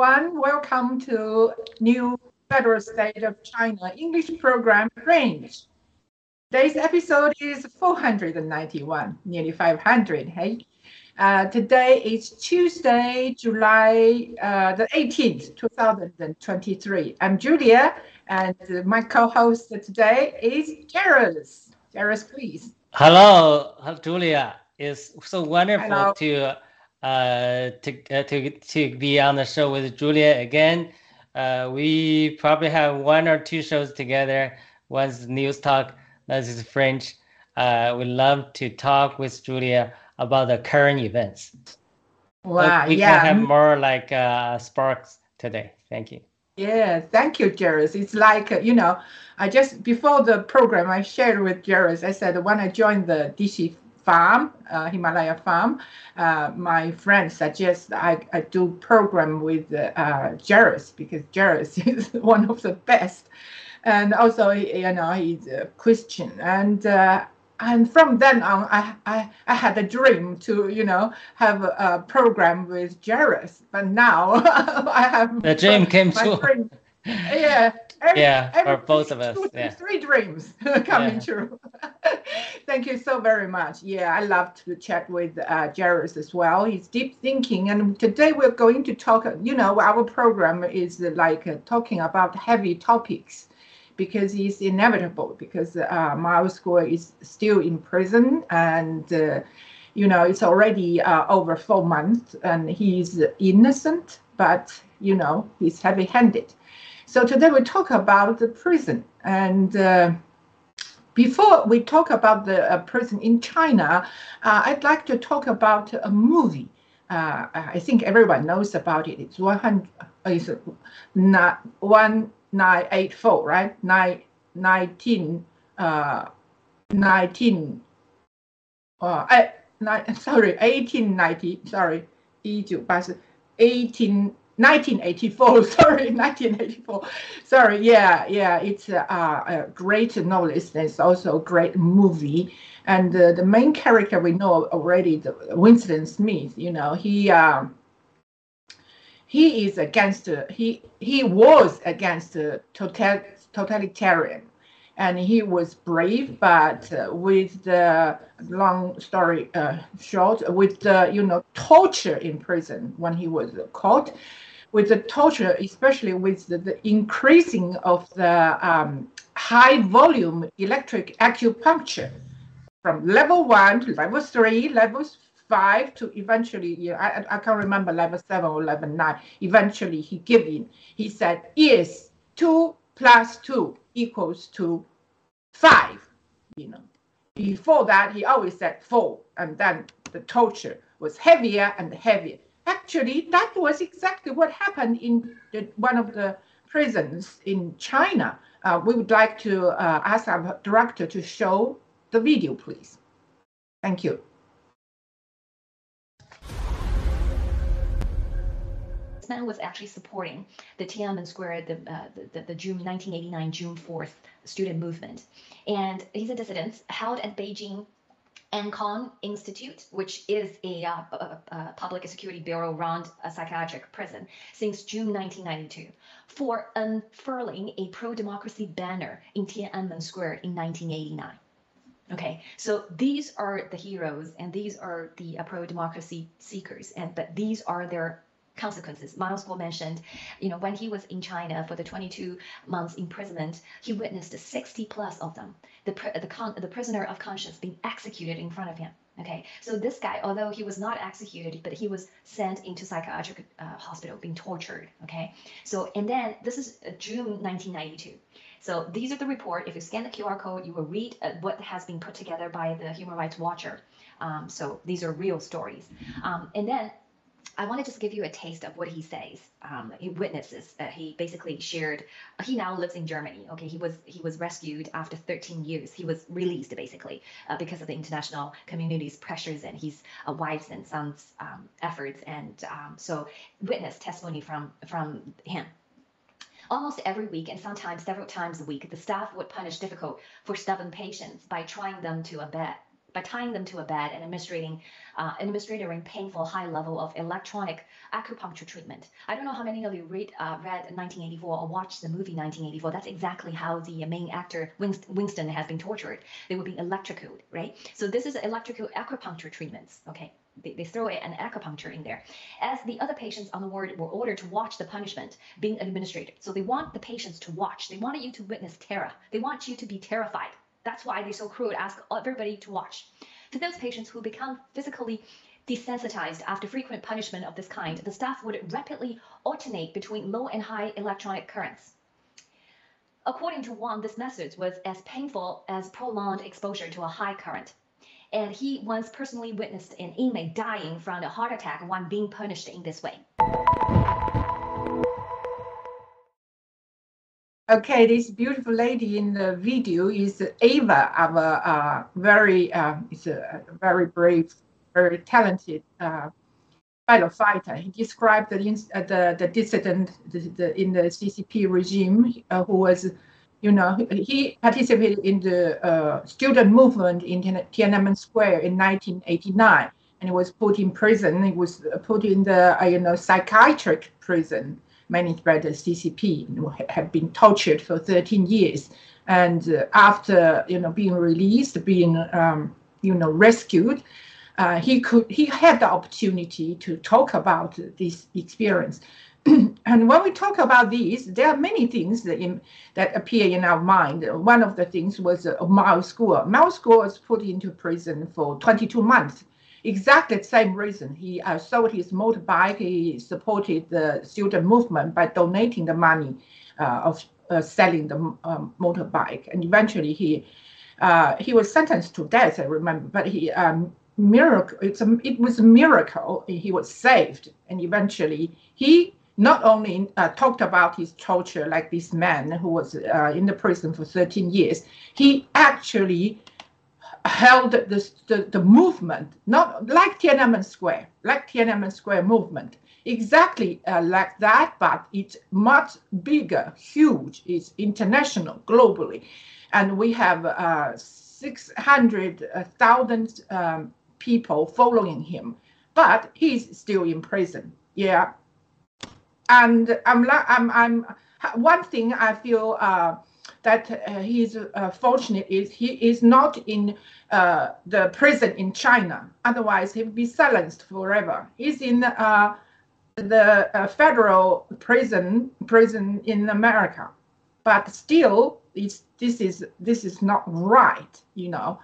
Everyone. Welcome to new Federal State of China English program Fringe. Today's episode is 491, nearly 500. Hey, uh, today is Tuesday, July uh, the 18th, 2023. I'm Julia, and my co-host today is Jairus. Jairus, please. Hello, Julia. It's so wonderful Hello. to uh, to, uh, to to be on the show with Julia again. Uh, we probably have one or two shows together. One's news talk, this is Fringe. Uh, we love to talk with Julia about the current events. Wow, we yeah. can have more like uh, sparks today. Thank you. Yeah, thank you, Jairus. It's like, uh, you know, I just, before the program, I shared with Jairus, I said, when I joined the DC farm, uh, Himalaya farm, uh, my friend suggests I, I do program with uh, Jairus because Jairus is one of the best. And also, you know, he's a Christian. And uh, and from then on, I, I, I had a dream to, you know, have a, a program with Jairus. But now I have The dream came true. Yeah. Every- Yeah, every for both of us, two- yeah. Three dreams coming Yeah. true. Thank you so very much. Yeah, I love to chat with uh, Jairus as well. He's deep thinking, and today we're going to talk. You know, our program is uh, like uh, talking about heavy topics because it's inevitable. Because uh, Miles Guo is still in prison, and uh, you know it's already uh, over four months, and he's innocent, but you know he's heavy-handed. So today we talk about the prison and. Uh, before we talk about the uh, prison in China, uh, I'd like to talk about a movie. Uh, I think everyone knows about it. It's 100, uh, it's uh, 1984, right? Nine, 19, uh, 19, uh, I, ni- sorry, 1890, sorry, 1980 18, 1984, sorry, 1984. Sorry, yeah, yeah, it's a, great novelist. and It's also a great movie. And uh, the main character we know already, the Winston Smith. You know, he um, he is against uh, he he was against uh, total, totalitarian, and he was brave. But uh, with the long story uh, short, with the you know torture in prison when he was caught, with the torture, especially with the, the increasing of the um, high volume electric acupuncture from level one to level three, levels five to eventually, yeah, I, I can't remember level seven or level nine. Eventually, he gave in. He said, yes, two plus two equals to five. You know, before that, he always said four, and then the torture was heavier and heavier. Actually, that was exactly what happened in the, one of the prisons in China. Uh, we would like to uh, ask our director to show the video, please. Thank you. This man was actually supporting the Tiananmen Square, the, uh, the, the, the June 1989 June 4th student movement. And he's a dissident held at Beijing Ankang Institute, which is a, uh, a, a public security bureau run a psychiatric prison since June 1992 for unfurling a pro-democracy banner in Tiananmen Square in 1989. Okay, so these are the heroes and these are the uh, pro-democracy seekers, and but these are their consequences. Miles mentioned, you know, when he was in China for the 22 months imprisonment, he witnessed 60 plus of them. The the con- the prisoner of conscience being executed in front of him. Okay, so this guy, although he was not executed, but he was sent into psychiatric uh, hospital, being tortured. Okay, so and then this is uh, June 1992. So these are the report. If you scan the QR code, you will read uh, what has been put together by the Human Rights Watcher. Um, so these are real stories. Um, and then I want to just give you a taste of what he says. Um, he witnesses. Uh, he basically shared. He now lives in Germany. Okay, he was he was rescued after 13 years. He was released basically uh, because of the international community's pressures and his uh, wife's and son's um, efforts. And um, so witness testimony from from him. Almost every week, and sometimes several times a week, the staff would punish difficult for stubborn patients by trying them to a bed by tying them to a bed and administering uh, administering painful high level of electronic acupuncture treatment. I don't know how many of you read uh, read 1984 or watched the movie 1984. That's exactly how the main actor Winston has been tortured. They were being electrocuted, right? So this is electrical acupuncture treatments. Okay, they, they throw an acupuncture in there. As the other patients on the ward were ordered to watch the punishment being administered. So they want the patients to watch. They wanted you to witness terror. They want you to be terrified. That's why they're so cruel ask everybody to watch. For those patients who become physically desensitized after frequent punishment of this kind, the staff would rapidly alternate between low and high electronic currents. According to Wang, this method was as painful as prolonged exposure to a high current. And he once personally witnessed an inmate dying from a heart attack while being punished in this way. Okay, this beautiful lady in the video is Ava, our uh, very, um, is a very brave, very talented uh, fighter. He described the uh, the, the dissident the, the, in the CCP regime uh, who was, you know, he participated in the uh, student movement in Tiananmen Square in 1989, and he was put in prison. He was put in the uh, you know psychiatric prison managed by the CCP, have been tortured for 13 years. And uh, after you know being released, being um, you know rescued, uh, he could he had the opportunity to talk about this experience. and when we talk about these, there are many things that, in, that appear in our mind. One of the things was uh, Miles Guo. Miles Guo was put into prison for 22 months exactly the same reason. He uh, sold his motorbike. He supported the student movement by donating the money uh, of uh, selling the um, motorbike, and eventually he uh, he was sentenced to death. I remember, but he um, miracle. It's a, it was a miracle. He was saved, and eventually he not only uh, talked about his torture like this man who was uh, in the prison for 13 years, he actually held this, the, the movement, not like Tiananmen Square, like Tiananmen Square movement, exactly uh, like that, but it's much bigger, huge, it's international, globally. And we have uh, 600,000 um, people following him, but he's still in prison. Yeah. And I'm, I'm, I'm one thing I feel uh, that uh, he's uh, fortunate is he is not in uh, the prison in China. Otherwise, he would be silenced forever. He's in uh, the uh, federal prison prison in America, but still, this is this is not right. You know,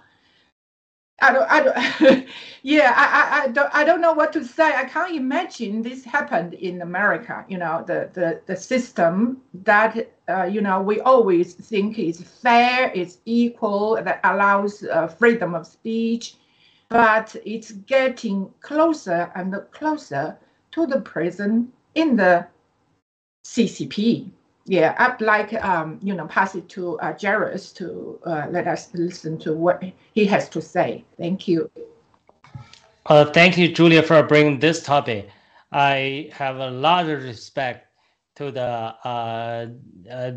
I don't, I don't, yeah, I, I, I, don't, I don't know what to say. I can't imagine this happened in America. You know, the, the, the system that, uh, you know, we always think is fair, is equal, that allows uh, freedom of speech, but it's getting closer and closer to the prison in the CCP yeah, I'd like um, you know pass it to uh, Jairus to uh, let us listen to what he has to say. Thank you. Uh, thank you, Julia, for bringing this topic. I have a lot of respect to the uh, uh,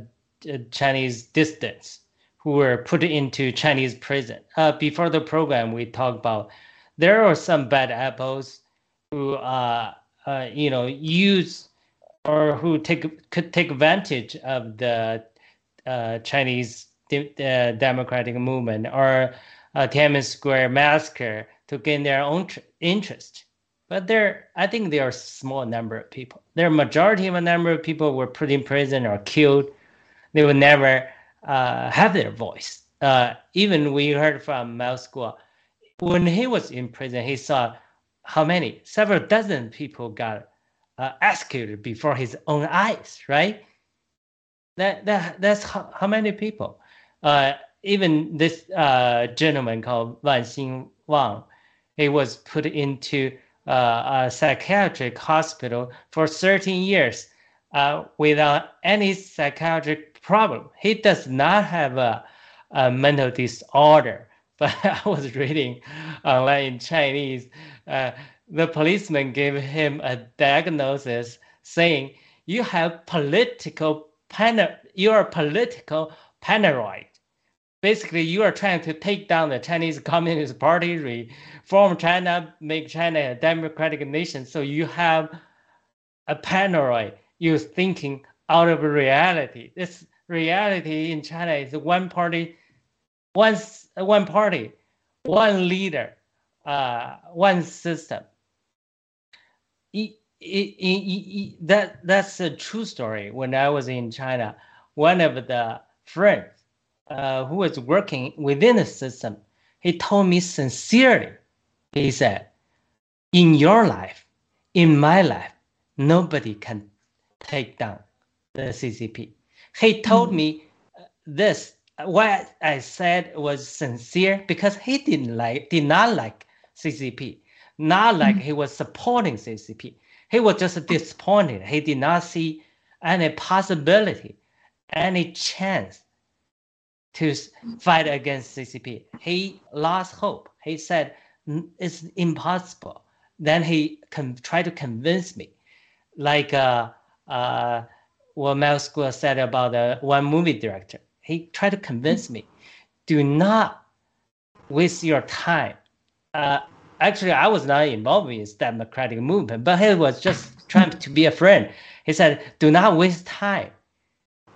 Chinese dissidents who were put into Chinese prison. Uh, before the program, we talked about there are some bad apples who uh, uh, you know use or who take could take advantage of the uh, Chinese de- uh, democratic movement or uh, Tiananmen Square massacre to gain their own tr- interest. But there, I think there are a small number of people. Are majority of a number of people were put in prison or killed. They will never uh, have their voice. Uh, even we heard from Miles Guo, when he was in prison, he saw how many, several dozen people got uh, executed before his own eyes, right? That, that that's how, how many people. Uh, even this uh, gentleman called Wan Xin Wang, he was put into uh, a psychiatric hospital for 13 years uh, without any psychiatric problem. He does not have a, a mental disorder. But I was reading online in Chinese. Uh, the policeman gave him a diagnosis saying you have political pan- you are political paranoid basically you are trying to take down the Chinese Communist Party, reform China, make China a democratic nation. So you have a paranoid, you're thinking out of reality. This reality in China is one party, one, one party, one leader, uh, one system. It, it, that that's a true story. When I was in China, one of the friends uh, who was working within the system, he told me sincerely, he said, in your life, in my life, nobody can take down the CCP. He told mm-hmm. me uh, this. What I said was sincere because he didn't like, did not like CCP, not like mm-hmm. he was supporting CCP. He was just disappointed. He did not see any possibility, any chance to fight against CCP. He lost hope. He said it's impossible. Then he con- tried to convince me, like uh, uh, what Miles Guo said about the one movie director. He tried to convince me, do not waste your time. Uh, actually, I was not involved in this democratic movement, but he was just trying to be a friend. He said, do not waste time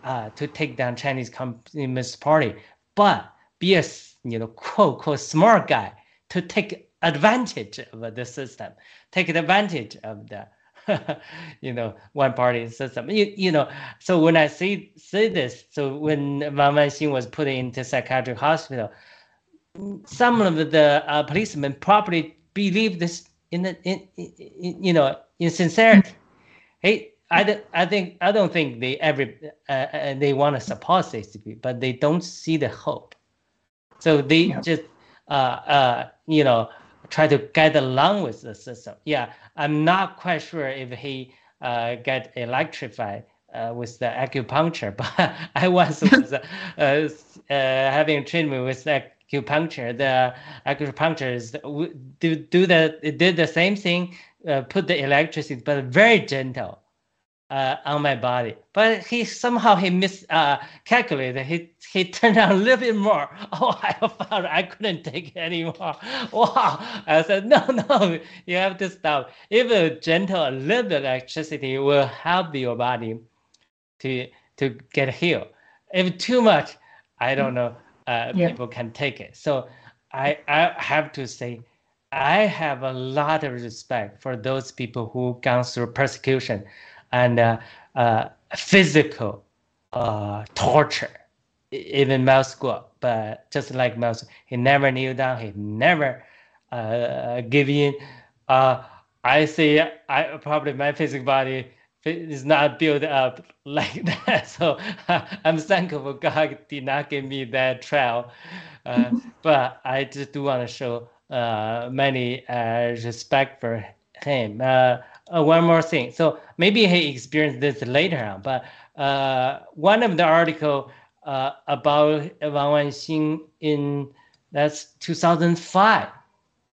uh, to take down Chinese Communist Party, but be a you know quote quote smart guy to take advantage of the system, take advantage of the you know one party system. You, you know, so when I see say this, so when Wang Wanxing was put into psychiatric hospital, some of the uh, policemen probably believe this in the in, in, you know in sincerity. Hey, I, I think I don't think they every uh, uh they want to support CCP, but they don't see the hope. So they yeah. just uh, uh, you know try to get along with the system. Yeah, I'm not quite sure if he uh, get electrified uh, with the acupuncture, but I once was uh, uh, having treatment with acupuncture. The acupuncturist do do the did the same thing, uh, put the electricity, but very gentle uh, on my body. But he somehow he miscalculated. Uh, he he turned on a little bit more. Oh, I found I couldn't take it anymore. Wow! I said no, no, you have to stop. Even gentle, a little bit electricity will help your body to to get healed. If too much, I don't know. Uh, yeah. People can take it. So I I have to say. I have a lot of respect for those people who gone through persecution and uh, uh, physical uh, torture, even Miles Guo. But just like Mao, he never kneel down. He never uh, give in. Uh, I see. I probably my physical body is not built up like that. So I'm thankful God did not give me that trial. Uh, but I just do want to show uh, many uh, respect for him. Uh, uh, one more thing. So maybe he experienced this later on, but uh, one of the article uh, about Wang Wanxing in that's 2005.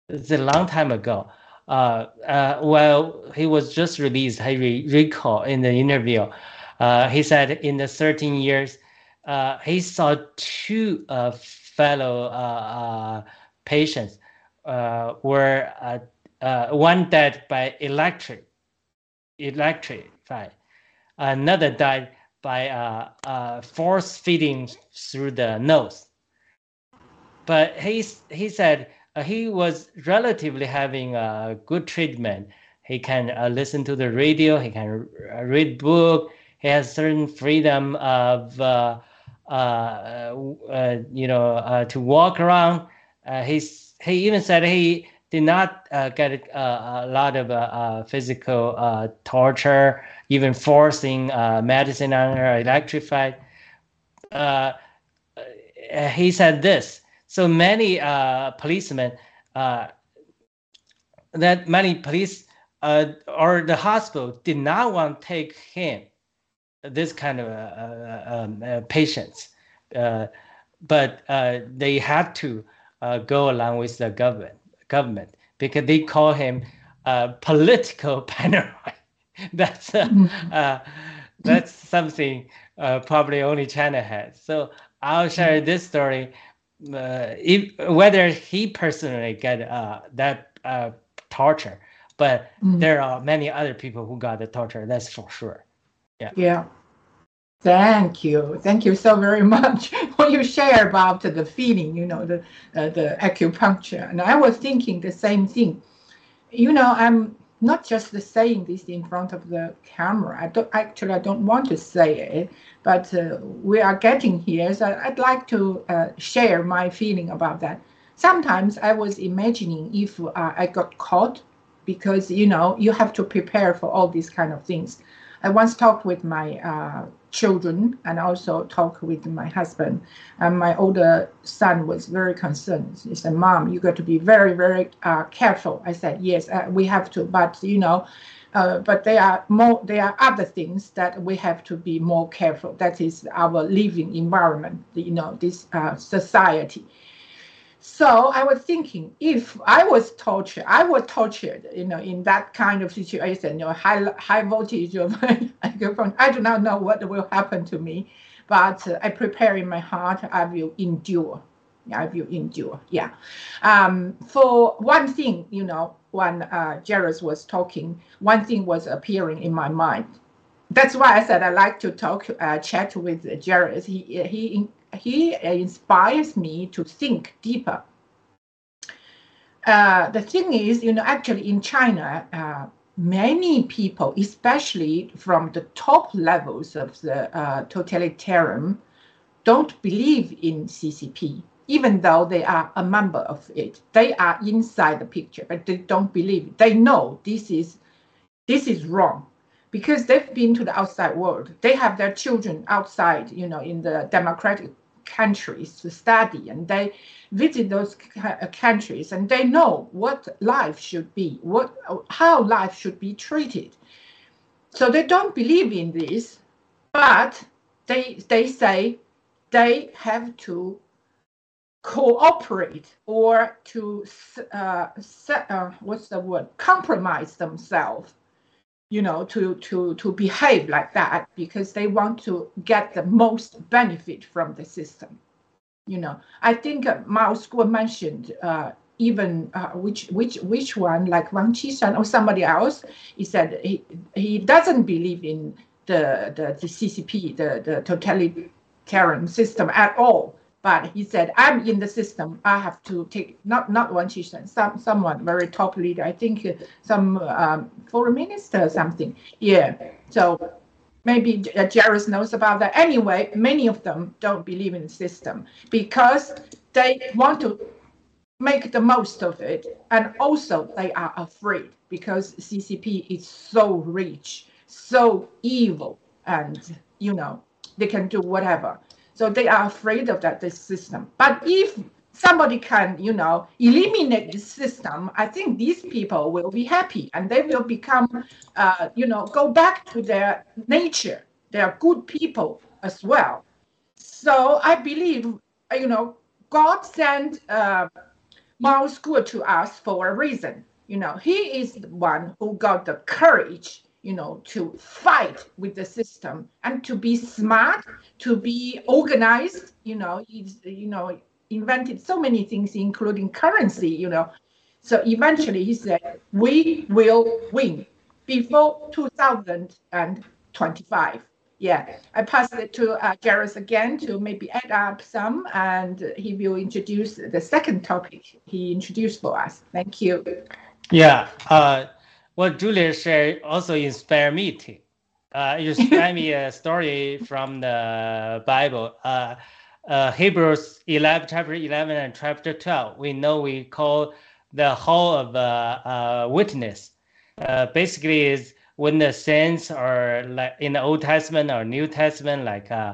It's a long time ago. Uh, uh, well, he was just released. He re- recall in the interview. Uh, he said in the 13 years, uh, he saw two uh, fellow uh, patients were one died by electric, electrified. Another died by force feeding through the nose. But he, he said he was relatively having a good treatment. He can uh, listen to the radio, he can uh, read book, he has certain freedom of, uh, you know, to walk around. he's, he even said he did not uh, get a lot of uh, physical torture, even forcing medicine on her, electrified. he said this. So many policemen, that many police or the hospital did not want to take him, this kind of um, patients, but they had to go along with the government government because they call him a political paranoid. that's uh, mm-hmm. uh, that's something uh, probably only China has. So I'll share this story. Uh, if, whether he personally get uh, that uh, torture, but Mm. there are many other people who got the torture. That's for sure. Yeah. Yeah. Thank you. Thank you so very much when you share about the feeling, you know, the uh, the acupuncture. And I was thinking the same thing. You know, I'm not just saying this in front of the camera. I don't actually I don't want to say it, but uh, we are getting here. So I'd like to uh, share my feeling about that. Sometimes I was imagining if uh, I got caught, because you know you have to prepare for all these kind of things. I once talked with my uh, children and also talked with my husband. And my older son was very concerned. He said, "Mom, you got to be very, very uh, careful." I said, "Yes, uh, we have to, but you know." Uh, but there are more. There are other things that we have to be more careful. That is our living environment. You know, this uh, society. So I was thinking, if I was tortured, I was tortured, you know, in that kind of situation, you know, high high voltage of. I do not know what will happen to me, but uh, I prepare in my heart. I will endure. I will endure. Yeah. Um, for one thing, you know, when uh, was talking, one thing was appearing in my mind. That's why I said I like to talk, uh, chat with Jairus. He he he inspires me to think deeper. Uh, the thing is, you know, actually in China, uh, many people, especially from the top levels of the uh, totalitarian, don't believe in CCP, even though they are a member of it. They are inside the picture, but they don't believe. It. They know this is this is wrong because they've been to the outside world. They have their children outside, you know, in the democratic countries to study, and they visit those countries, and they know what life should be, what how life should be treated. So they don't believe in this, but they they say they have to cooperate or to uh, set, uh, what's the word compromise themselves you know to to to behave like that because they want to get the most benefit from the system you know. I think uh, Miles Guo mentioned uh, even uh, which which which one like wang qishan or somebody else he said he he doesn't believe in the the, the ccp the the totalitarian system at all but he said i'm in the system. I have to take not not Wang Qishan, some someone very top leader. I think uh, some um, foreign minister or something. Yeah. So maybe uh, Jairus knows about that. Anyway many of them don't believe in the system because they want to make the most of it. And also they are afraid because ccp is so rich so evil. And you know they can do whatever so they are afraid of that this system. But if somebody can, you know, eliminate this system, I think these people will be happy and they will become, uh, you know, go back to their nature. They are good people as well. So I believe, you know, God sent uh, Miles Guo to us for a reason. You know, he is the one who got the courage you know, to fight with the system and to be smart, to be organized, you know, he's, you know, invented so many things, including currency, you know. So eventually he said, we will win before 2025. Yeah, I pass it to uh, Jairus again to maybe add up some, and he will introduce the second topic he introduced for us. Thank you. Yeah. Uh, what Julia shared also inspired me too. Uh, it inspired me a story from the Bible. Uh, uh, Hebrews 11, chapter 11 and chapter 12. We know we call the whole of uh, uh, witness. Uh, basically, is when the saints are like in the Old Testament or New Testament, like uh,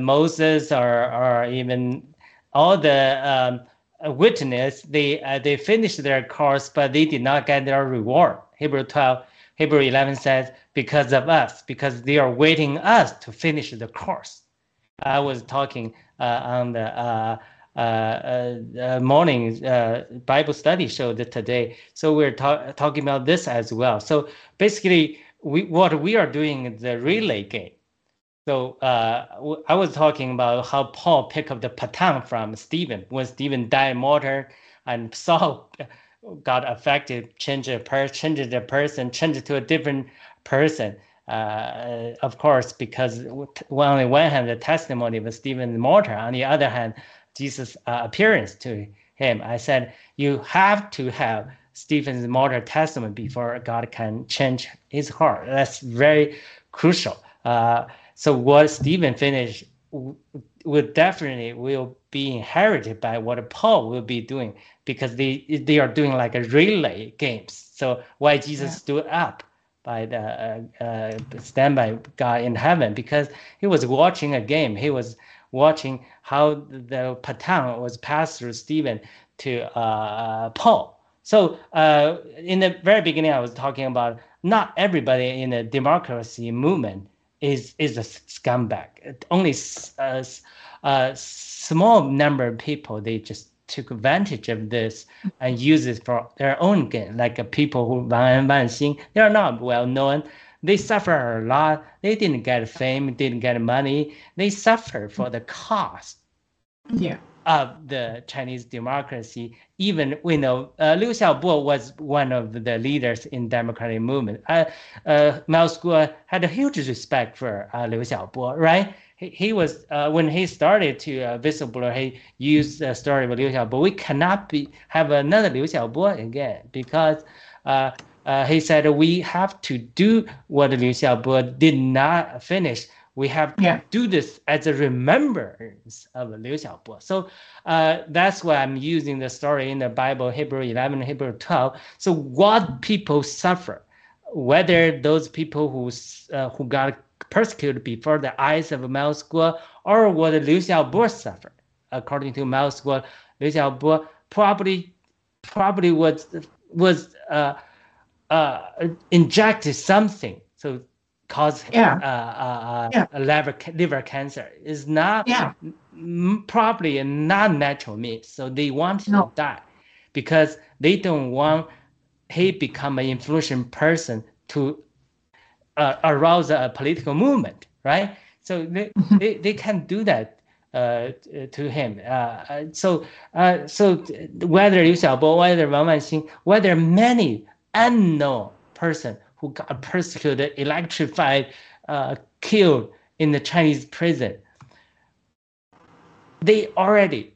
Moses or or even all the um, witness, they uh, they finished their course, but they did not get their reward. Hebrew 12, Hebrew 11 says, because of us, because they are waiting us to finish the course. I was talking uh, on the uh, uh morning uh, Bible study show that today. So we're ta- talking about this as well. So basically, we what we are doing is the relay game. So uh, I was talking about how Paul picked up the baton from Stephen when Stephen died martyr and Saul got affected, changed the person, changed the person, changed to a different person. Uh, of course, because on the one hand, the testimony of Stephen martyr, on the other hand, Jesus' uh, appearance to him. I said, you have to have Stephen's martyr testimony before God can change his heart. That's very crucial. Uh, so what Stephen finished will definitely will be inherited by what Paul will be doing because they they are doing like a relay games. So why Jesus yeah. stood up by the uh, uh, stand by God in heaven because he was watching a game. He was watching how the baton was passed through Stephen to uh, Paul. So uh, in the very beginning, I was talking about not everybody in the democracy movement is is a scumbag. Only a, a small number of people they just took advantage of this and use it for their own gain. Like uh, people who Wang Wan Xing, they are not well known. They suffer a lot. They didn't get fame, didn't get money. They suffer for the cost. Yeah of the Chinese democracy. Even we know uh, Liu Xiaobo was one of the leaders in democratic movement. Uh, uh, Miles Guo had a huge respect for uh, Liu Xiaobo, right? He, he was uh, when he started to uh, visible. He used the story of Liu Xiaobo. We cannot be have another Liu Xiaobo again because. Uh, uh, he said we have to do what Liu Xiaobo did not finish we have to yeah. do this as a remembrance of Liu Xiaobo. So uh, that's why I'm using the story in the Bible, Hebrew 11, Hebrew 12. So what people suffer, whether those people who uh, who got persecuted before the eyes of Miles Guo or what Liu Xiaobo suffered, according to Miles Guo, Liu Xiaobo probably probably was was uh, uh, injected something. So cause yeah. uh, uh, yeah. liver liver cancer is not yeah. probably not natural means. So they want no. to die because they don't want he become an influential person to uh, arouse a political movement, right? So they, mm-hmm. they, they can do that uh, to him. Uh, uh so uh, so whether Liu Xiaobo, whether Wang Wanxing, whether many unknown person who got persecuted, electrified, uh, killed in the Chinese prison. They already,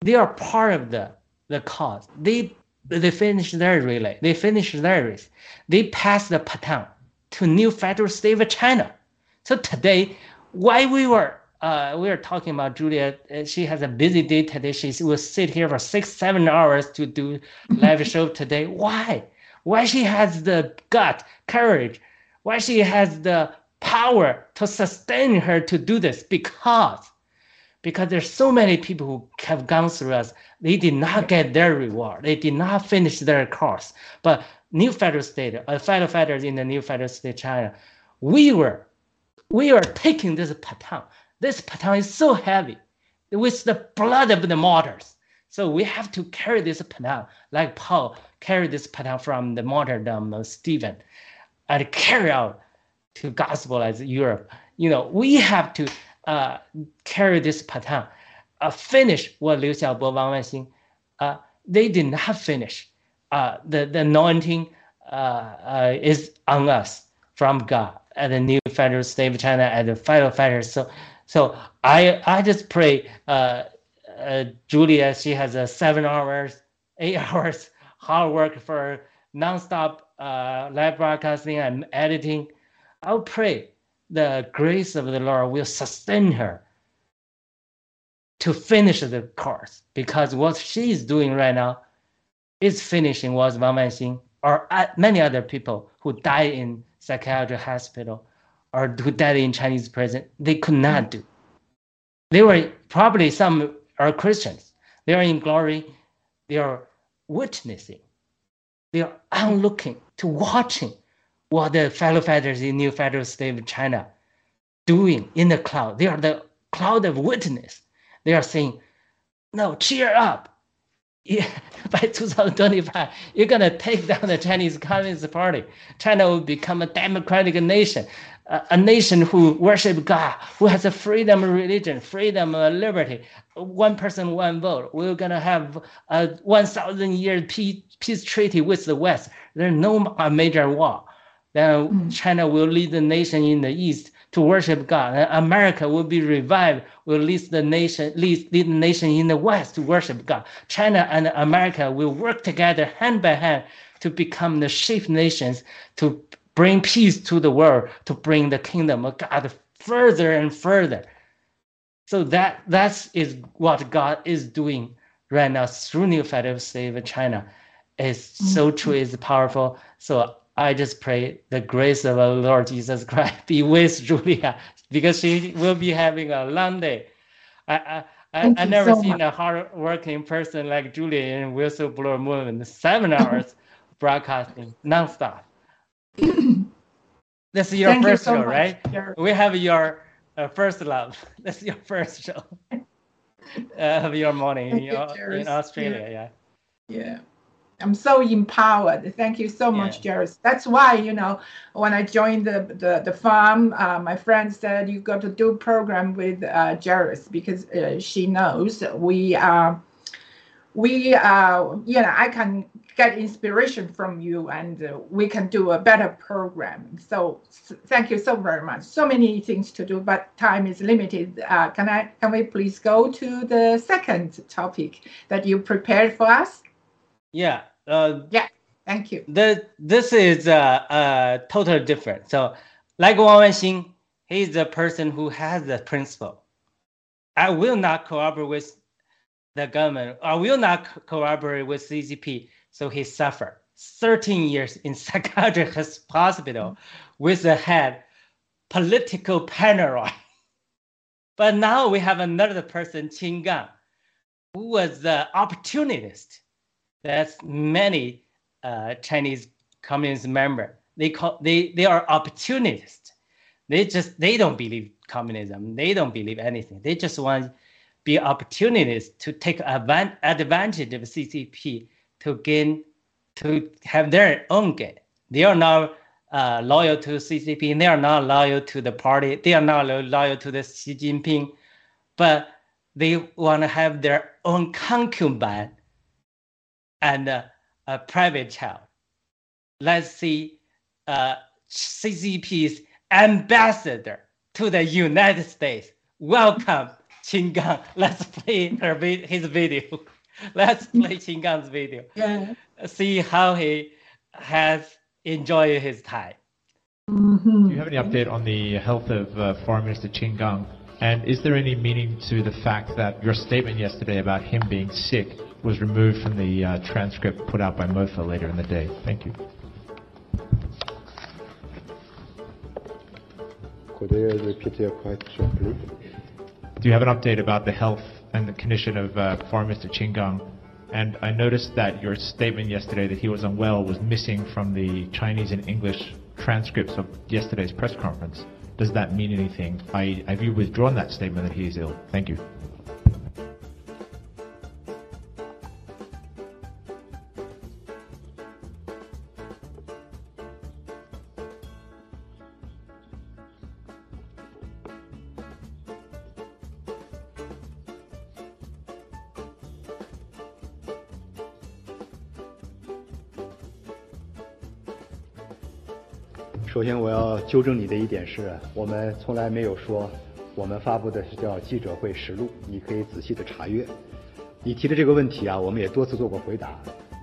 they are part of the, the cause. They they finished their relay. They finished their race. They passed the baton to new federal state of China. So today, why we were uh, we are talking about Julia. Uh, she has a busy day today. She will sit here for six, seven hours to do live show today. Why? Why she has the gut, courage, why she has the power to sustain her to do this? Because because there's so many people who have gone through us. They did not get their reward. They did not finish their course. But new federal state uh, federal fighters in the new federal state china we were we are taking this baton. This baton is so heavy with the blood of the martyrs so we have to carry this baton like paul carried this baton from the martyrdom of Stephen and carry out to gospel as Europe. You know, we have to uh, carry this baton, uh, finish what Liu Xiaobo, Wang Wanxing, uh, they did not finish. Uh, the, the anointing uh, uh, is on us from God at the new federal state of China at the federal fighters. So, so I I just pray uh, uh, Julia, she has a seven hours, eight hours hard work for nonstop uh, live broadcasting and editing. I'll pray the grace of the Lord will sustain her to finish the course because what she is doing right now is finishing what Wang Wanxing or many other people who died in psychiatric hospital or who died in Chinese prison, they could not do. They were probably some are Christians. They are in glory. They are witnessing. They are onlooking to watching what the fellow fighters in New Federal State of China doing in the cloud. They are the cloud of witness. They are saying, no, cheer up. Yeah, by 2025, you're going to take down the Chinese Communist Party. China will become a democratic nation. A, nation who worship God, who has a freedom of religion, freedom of liberty, one person, one vote. We're gonna have a 1,000 year peace, peace treaty with the West. There's no major war. Then mm. China will lead the nation in the East to worship God. And America will be revived, will lead the nation, lead, lead the nation in the West to worship God. China and America will work together hand by hand to become the chief nations to bring peace to the world, to bring the kingdom of God further and further. So that that is what God is doing right now through New Federal of China. Is so mm-hmm. true, is powerful. So I just pray the grace of our Lord Jesus Christ be with Julia because she will be having a long day. I I, I, I never so seen much. a hard-working person like Julia in Whistleblower Movement. Seven hours broadcasting nonstop. This is your Thank first you so show, much. right? We have your uh, first love. This is your first show uh, of your morning in, in Australia. Yeah. Yeah. I'm so empowered. Thank you so much, yeah. Jairus. That's why, you know, when I joined the the, the farm, uh, my friend said you got to do a program with uh, Jairus because uh, she knows we are, we uh, you know, I can get inspiration from you and uh, we can do a better program. So thank you so very much. So many things to do, but time is limited. Uh, can I? Can we please go to the second topic that you prepared for us? Yeah. Uh, yeah. Thank you. The this is uh, uh totally different. So, like Wang Wenxing, he's the person who has the principle. I will not cooperate with the government. I will not collaborate with CCP. So he suffered 13 years in psychiatric hospital with a head political paranoid. But now we have another person, Qin Gang, who was the opportunist that's many uh, Chinese communist member. They call they they are opportunists. They just they don't believe communism. They don't believe anything. They just want be opportunists to take advan- advantage of CCP to gain to have their own gain. They are not uh, loyal to CCP. They are not loyal to the party. They are not loyal to the Xi Jinping, but they want to have their own concubine and uh, a private child. Let's see uh, CCP's ambassador to the United States. Welcome, Qin Gang. Let's play her his video. Let's play Qin Gang's video. Yeah. See how he has enjoyed his time. Mm-hmm. Do you have any update on the health of uh, Foreign Minister Qin Gang? And is there any meaning to the fact that your statement yesterday about him being sick was removed from the uh, transcript put out by MOFA later in the day. Thank you. Could you repeat your question, please? Do you have an update about the health and the condition of uh, Foreign Minister Qin Gang? And I noticed that your statement yesterday that he was unwell was missing from the Chinese and English transcripts of yesterday's press conference. Does that mean anything? I, have you withdrawn that statement that he is ill? Thank you. 纠正你的一点是，我们从来没有说我们发布的是叫记者会实录，你可以仔细的查阅。你提的这个问题啊，我们也多次做过回答。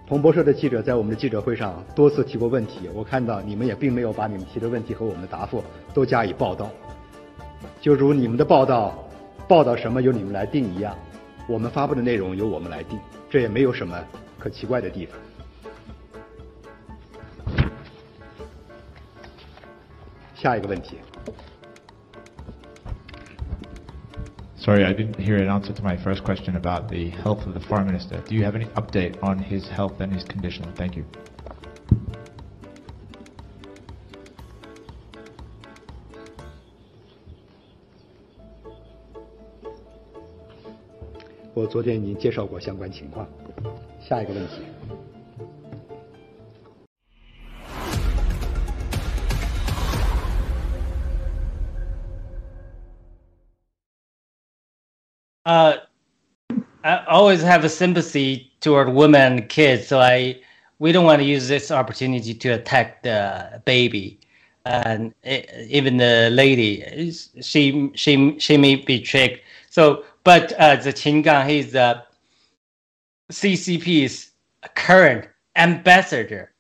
彭博社的记者在我们的记者会上多次提过问题，我看到你们也并没有把你们提的问题和我们的答复都加以报道。就如你们的报道报道什么由你们来定一样，我们发布的内容由我们来定，这也没有什么可奇怪的地方。下一个问题。Sorry, I didn't hear an answer to my first question about the health of the Foreign Minister. Do you have any update on his health and his condition? Thank you. 我昨天已经介绍过相关情况。下一个问题。 always have a sympathy toward women and kids, so I we don't want to use this opportunity to attack the baby and even the lady. She she she may be tricked. So, but uh, the Qin Gang, he's the CCP's current ambassador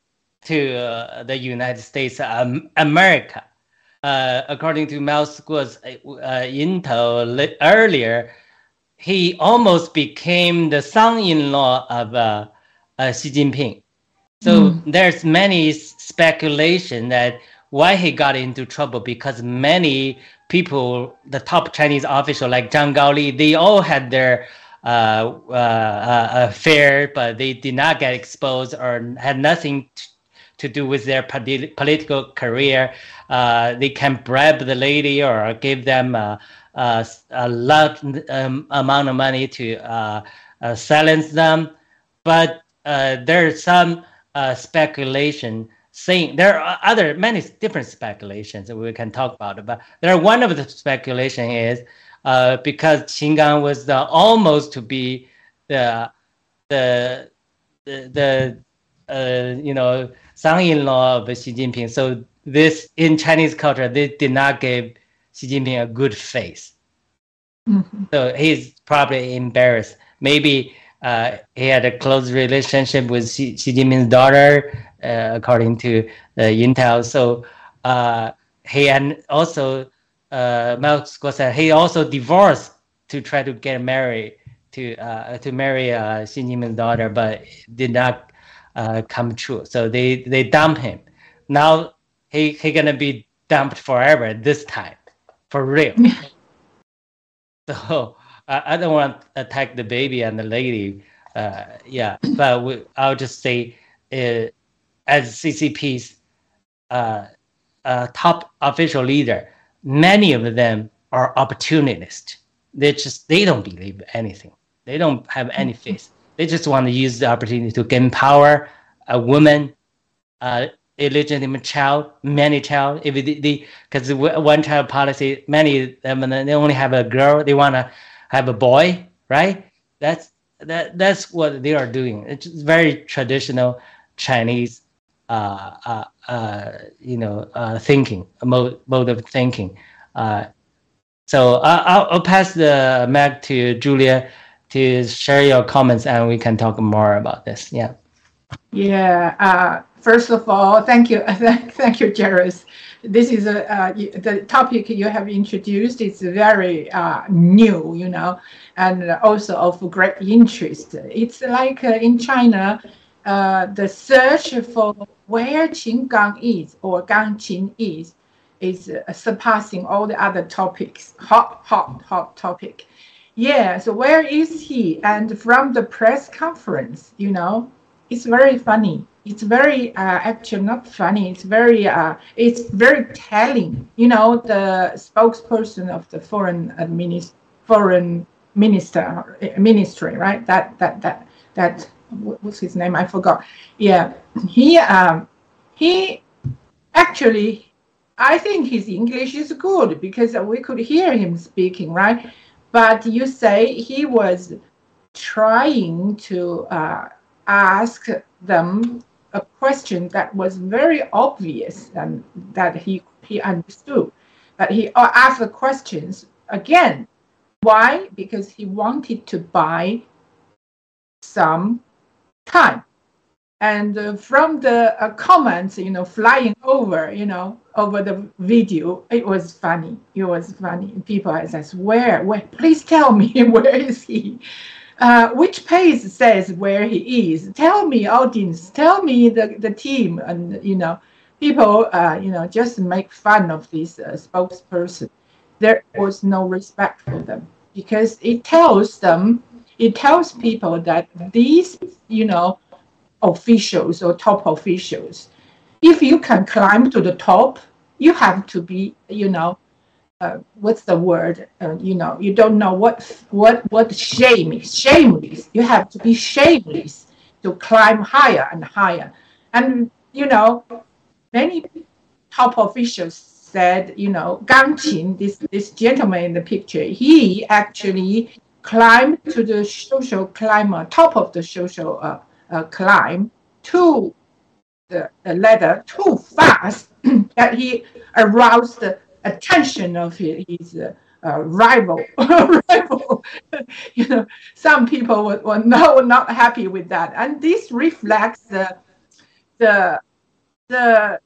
to uh, the United States, um, America. Uh, according to Miles Guo's uh, intel earlier, he almost became the son-in-law of uh, uh, Xi Jinping. So mm. there's many speculation that why he got into trouble because many people, the top Chinese official like Zhang Gaoli, they all had their uh, uh, uh, affair, but they did not get exposed or had nothing to do with their political career. Uh, they can bribe the lady or give them uh, uh, a large um, amount of money to uh, uh, silence them. But uh, there's some speculation saying there are other many different speculations that we can talk about. But there are one of the speculation is because Qin Gang was the, almost to be the the the, the you know son-in-law of Xi Jinping. So this in Chinese culture, they did not give Xi Jinping a good face. Mm-hmm. So he's probably embarrassed. Maybe uh, he had a close relationship with Xi, Xi Jinping's daughter, uh, according to the intel. So uh, he and also uh, Mao said he also divorced to try to get married to uh, to marry uh, Xi Jinping's daughter, but did not uh, come true. So they they dumped him. Now he he gonna be dumped forever this time, for real. so I, I don't want to attack the baby and the lady. Uh, yeah, but we, I'll just say, uh, as CCP's uh, uh, top official leader, many of them are opportunists. They just they don't believe anything. They don't have any faith. They just want to use the opportunity to gain power, a woman, uh, illegitimate child, many child. If they, because one child policy, many them they only have a girl, they want to have a boy, right? That's that that's what they are doing. It's very traditional Chinese, uh, uh, uh, you know, uh, thinking mode mode of thinking. Uh, so I'll, I'll pass the mic to Julia to share your comments, and we can talk more about this. Yeah. Yeah. First of all, thank you, thank you, Jairus. This is a uh, the topic you have introduced is very uh, new, you know, and also of great interest. It's like uh, in China, uh, the search for where Qin is or Gang Qin is is uh, surpassing all the other topics. Hot, hot, hot topic. Yeah. So where is he? And from the press conference, you know, it's very funny. It's very uh, actually not funny. It's very uh, it's very telling. You know, the spokesperson of the foreign administ- foreign minister ministry, right? That that that that what's his name? I forgot. Yeah, he um he actually I think his English is good because we could hear him speaking, right? But you say he was trying to uh, ask them a question that was very obvious and that he, he understood. But he asked the questions again. Why? Because he wanted to buy some time. And uh, from the uh, comments, you know, flying over, you know, over the video, it was funny. It was funny. People says, "Where? Where? Please tell me where is he?" Uh, which page says where he is? Tell me, audience. Tell me the, the team, and you know, people, uh, you know, just make fun of this uh, spokesperson. There was no respect for them because it tells them, it tells people that these, you know, officials or top officials, if you can climb to the top, you have to be, you know, uh, what's the word? Uh, you know, you don't know what what what shame is. Shameless. You have to be shameless to climb higher and higher. And you know, many top officials said, you know, Gang Qin, this this gentleman in the picture, he actually climbed to the social climb, top of the social uh, uh, climb to the, the ladder too fast that he aroused the attention of his, his uh, rival. rival. you know, some people were, were no, not happy with that, and this reflects the the the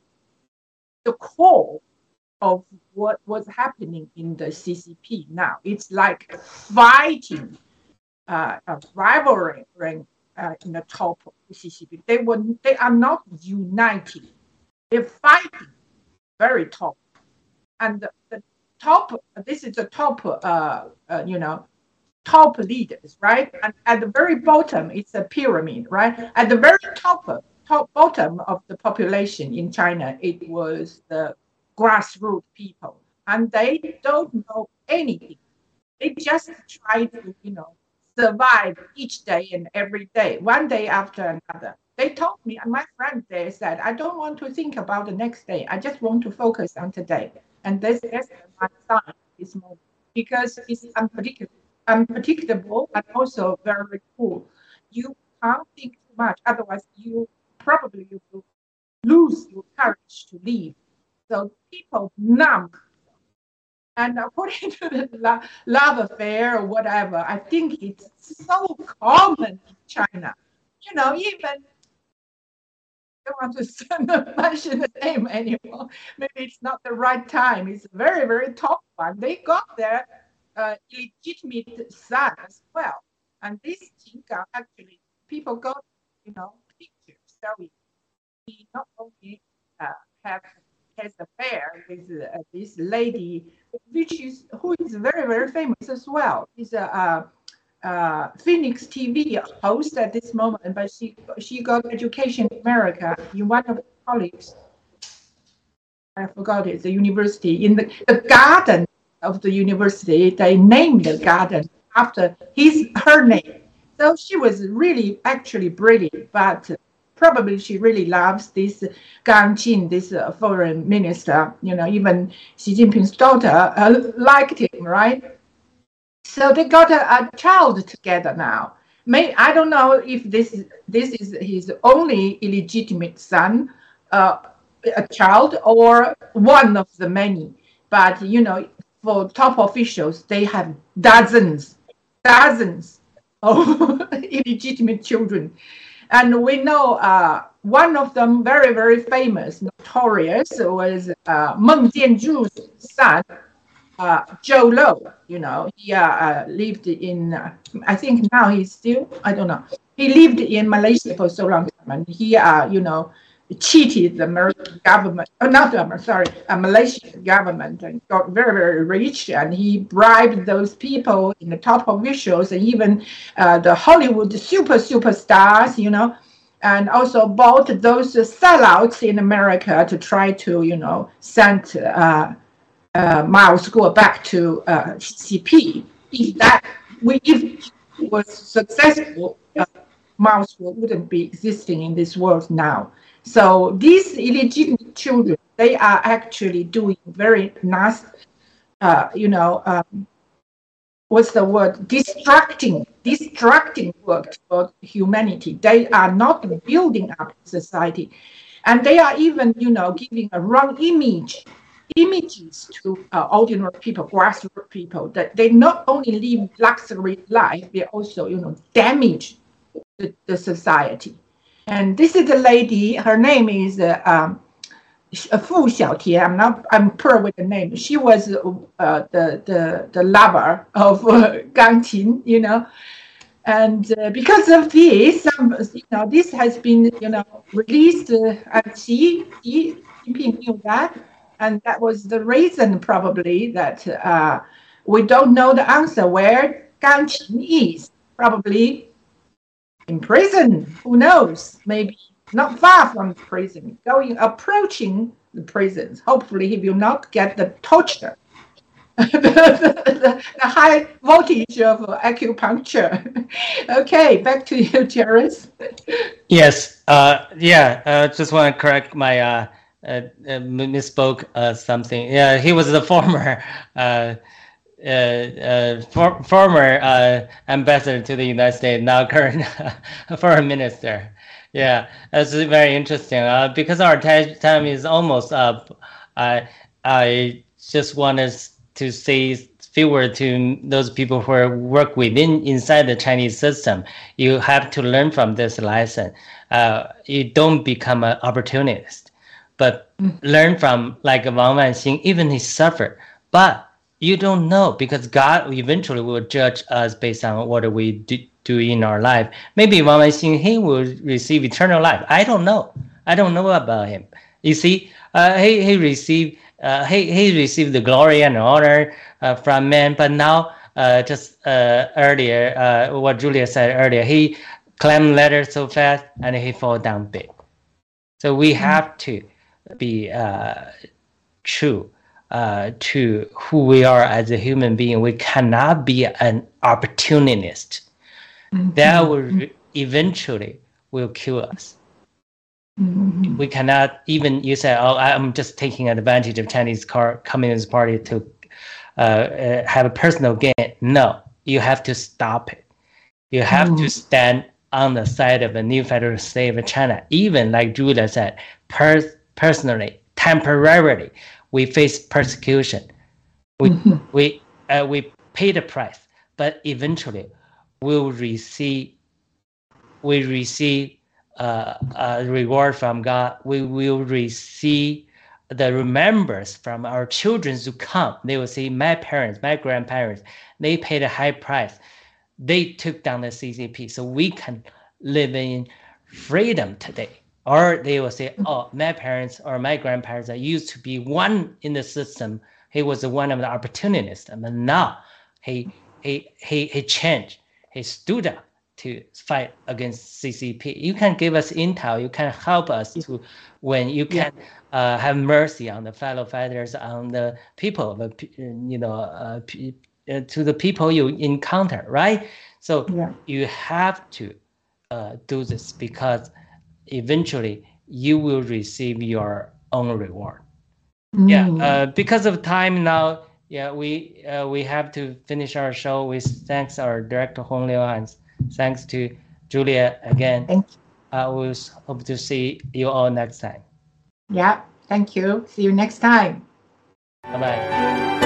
the core of what was happening in the CCP now. It's like fighting, uh, a rivalry uh, in the top of the CCP. They were they are not united. They're fighting very top, and the, the top. This is the top. Uh, uh, you know, top leaders, right? And at the very bottom, it's a pyramid, right? At the very top, top bottom of the population in China, it was the grassroots people, and they don't know anything. They just try to, you know, survive each day and every day, one day after another. They told me, and my friend there said, I don't want to think about the next day. I just want to focus on today. And this is my son this moment because it's unpredictable, unpredictable and also very cool. You can't think too much, otherwise you probably you will lose your courage to leave. So people numb. And according to the love affair or whatever, I think it's so common in China. You know, even don't want to mention the name anymore. Maybe it's not the right time. It's a very, very top one. They got their uh, illegitimate son as well. And this Qin actually, people got, you know, pictures. So he not only uh, have has affair with uh, this lady, which is who is very very famous as well. She's a uh, Phoenix TV host at this moment, but she she got education in America in one of the colleagues. I forgot it. The university in the, the garden of the university, they named the garden after his her name. So she was really actually brilliant, but probably she really loves this Gang Qin, this uh, foreign minister. You know, even Xi Jinping's daughter uh, liked him, right? So they got a, a, child together now. May I don't know if this is this is his only illegitimate son, uh, a child, or one of the many. But you know, for top officials, they have dozens, dozens of illegitimate children. And we know uh, one of them, very, very famous, notorious, was uh, Meng Jianzhu's son, uh, Jho Low. You know, he uh, uh lived in, uh, I think now he's still, I don't know. He lived in Malaysia for so long time, and he, uh, you know, cheated the American government, uh, not the, sorry, a Malaysian government and got very, very rich. And he bribed those people in the top officials and even the Hollywood super, superstars, you know, and also bought those sellouts in America to try to, you know, send uh, Miles Guo back to uh, CP. If that, if was successful, uh, Miles wouldn't be existing in this world now. So these illegitimate children, they are actually doing very nasty, uh, you know, um, what's the word? Distracting, distracting work for humanity. They are not building up society. And they are even, you know, giving a wrong image, images to uh, ordinary people, grassroots people, that they not only live luxury life, they also, you know, damage the, the society. And this is the lady, her name is uh, um, uh, Fu Xiaotian. I'm not, I'm poor with the name. She was uh, the, the, the lover of uh, Gang Qin, you know. And uh, because of this, um, you know, this has been, you know, released at Xi, Xi Jinping knew that. And that was the reason probably that uh, we don't know the answer where Gang Qin is. Probably in prison. Who knows? Maybe not far from prison, going approaching the prisons. Hopefully, he will not get the torture. the, the, the, high voltage of acupuncture. okay, back to you, Jairus. yes, uh, yeah. Uh, just want to correct my uh, uh, uh misspoke uh, something. Yeah, he was the former uh, uh, for, former uh, ambassador to the United States, now current foreign minister. Yeah, that's very interesting. Uh, because our time is almost up, I I just wanted to say few words to those people who work within inside the Chinese system. You have to learn from this lesson. Uh, you don't become an opportunist, but learn from like Wang Wanxing. Even he suffered, but you don't know because God eventually will judge us based on what we do, do in our life. Maybe Wang Wanxing he will receive eternal life. I don't know. I don't know about him. You see, uh, he he received uh, he he received the glory and honor uh, from men, but now uh, just uh, earlier, uh, what Julia said earlier, he climbed ladder so fast and he fall down big. So we mm-hmm. have to be uh, true to who we are as a human being. We cannot be an opportunist. Mm-hmm. That will eventually will kill us. Mm-hmm. We cannot even you say, "Oh, I'm just taking advantage of Chinese car, Communist Party to uh, uh, have a personal gain." No, you have to stop it. You have mm-hmm. to stand on the side of the new federal state of China. Even like Julia said, per- personally, temporarily, we face persecution. We mm-hmm. we uh, we pay the price, but eventually, we'll receive we receive uh, a reward from God, we will receive the remembrance from our children to come. They will say, My parents, my grandparents, they paid a high price. They took down the CCP. So we can live in freedom today. Or they will say, Oh, my parents or my grandparents that used to be one in the system. He was one of the opportunists. But now he he he he changed. He stood up to fight against CCP. You can give us intel. You can help us to when you can yeah. uh, have mercy on the fellow fighters, on the people, you know, uh, uh, to the people you encounter, right? So yeah. you have to uh, do this because eventually you will receive your own reward. Mm. Yeah, uh, because of time now. Yeah, we uh, we have to finish our show. We thanks our director Hong Liu and Thanks to Julia again. Thank you. I will hope to see you all next time. Yeah, thank you. See you next time. Bye bye.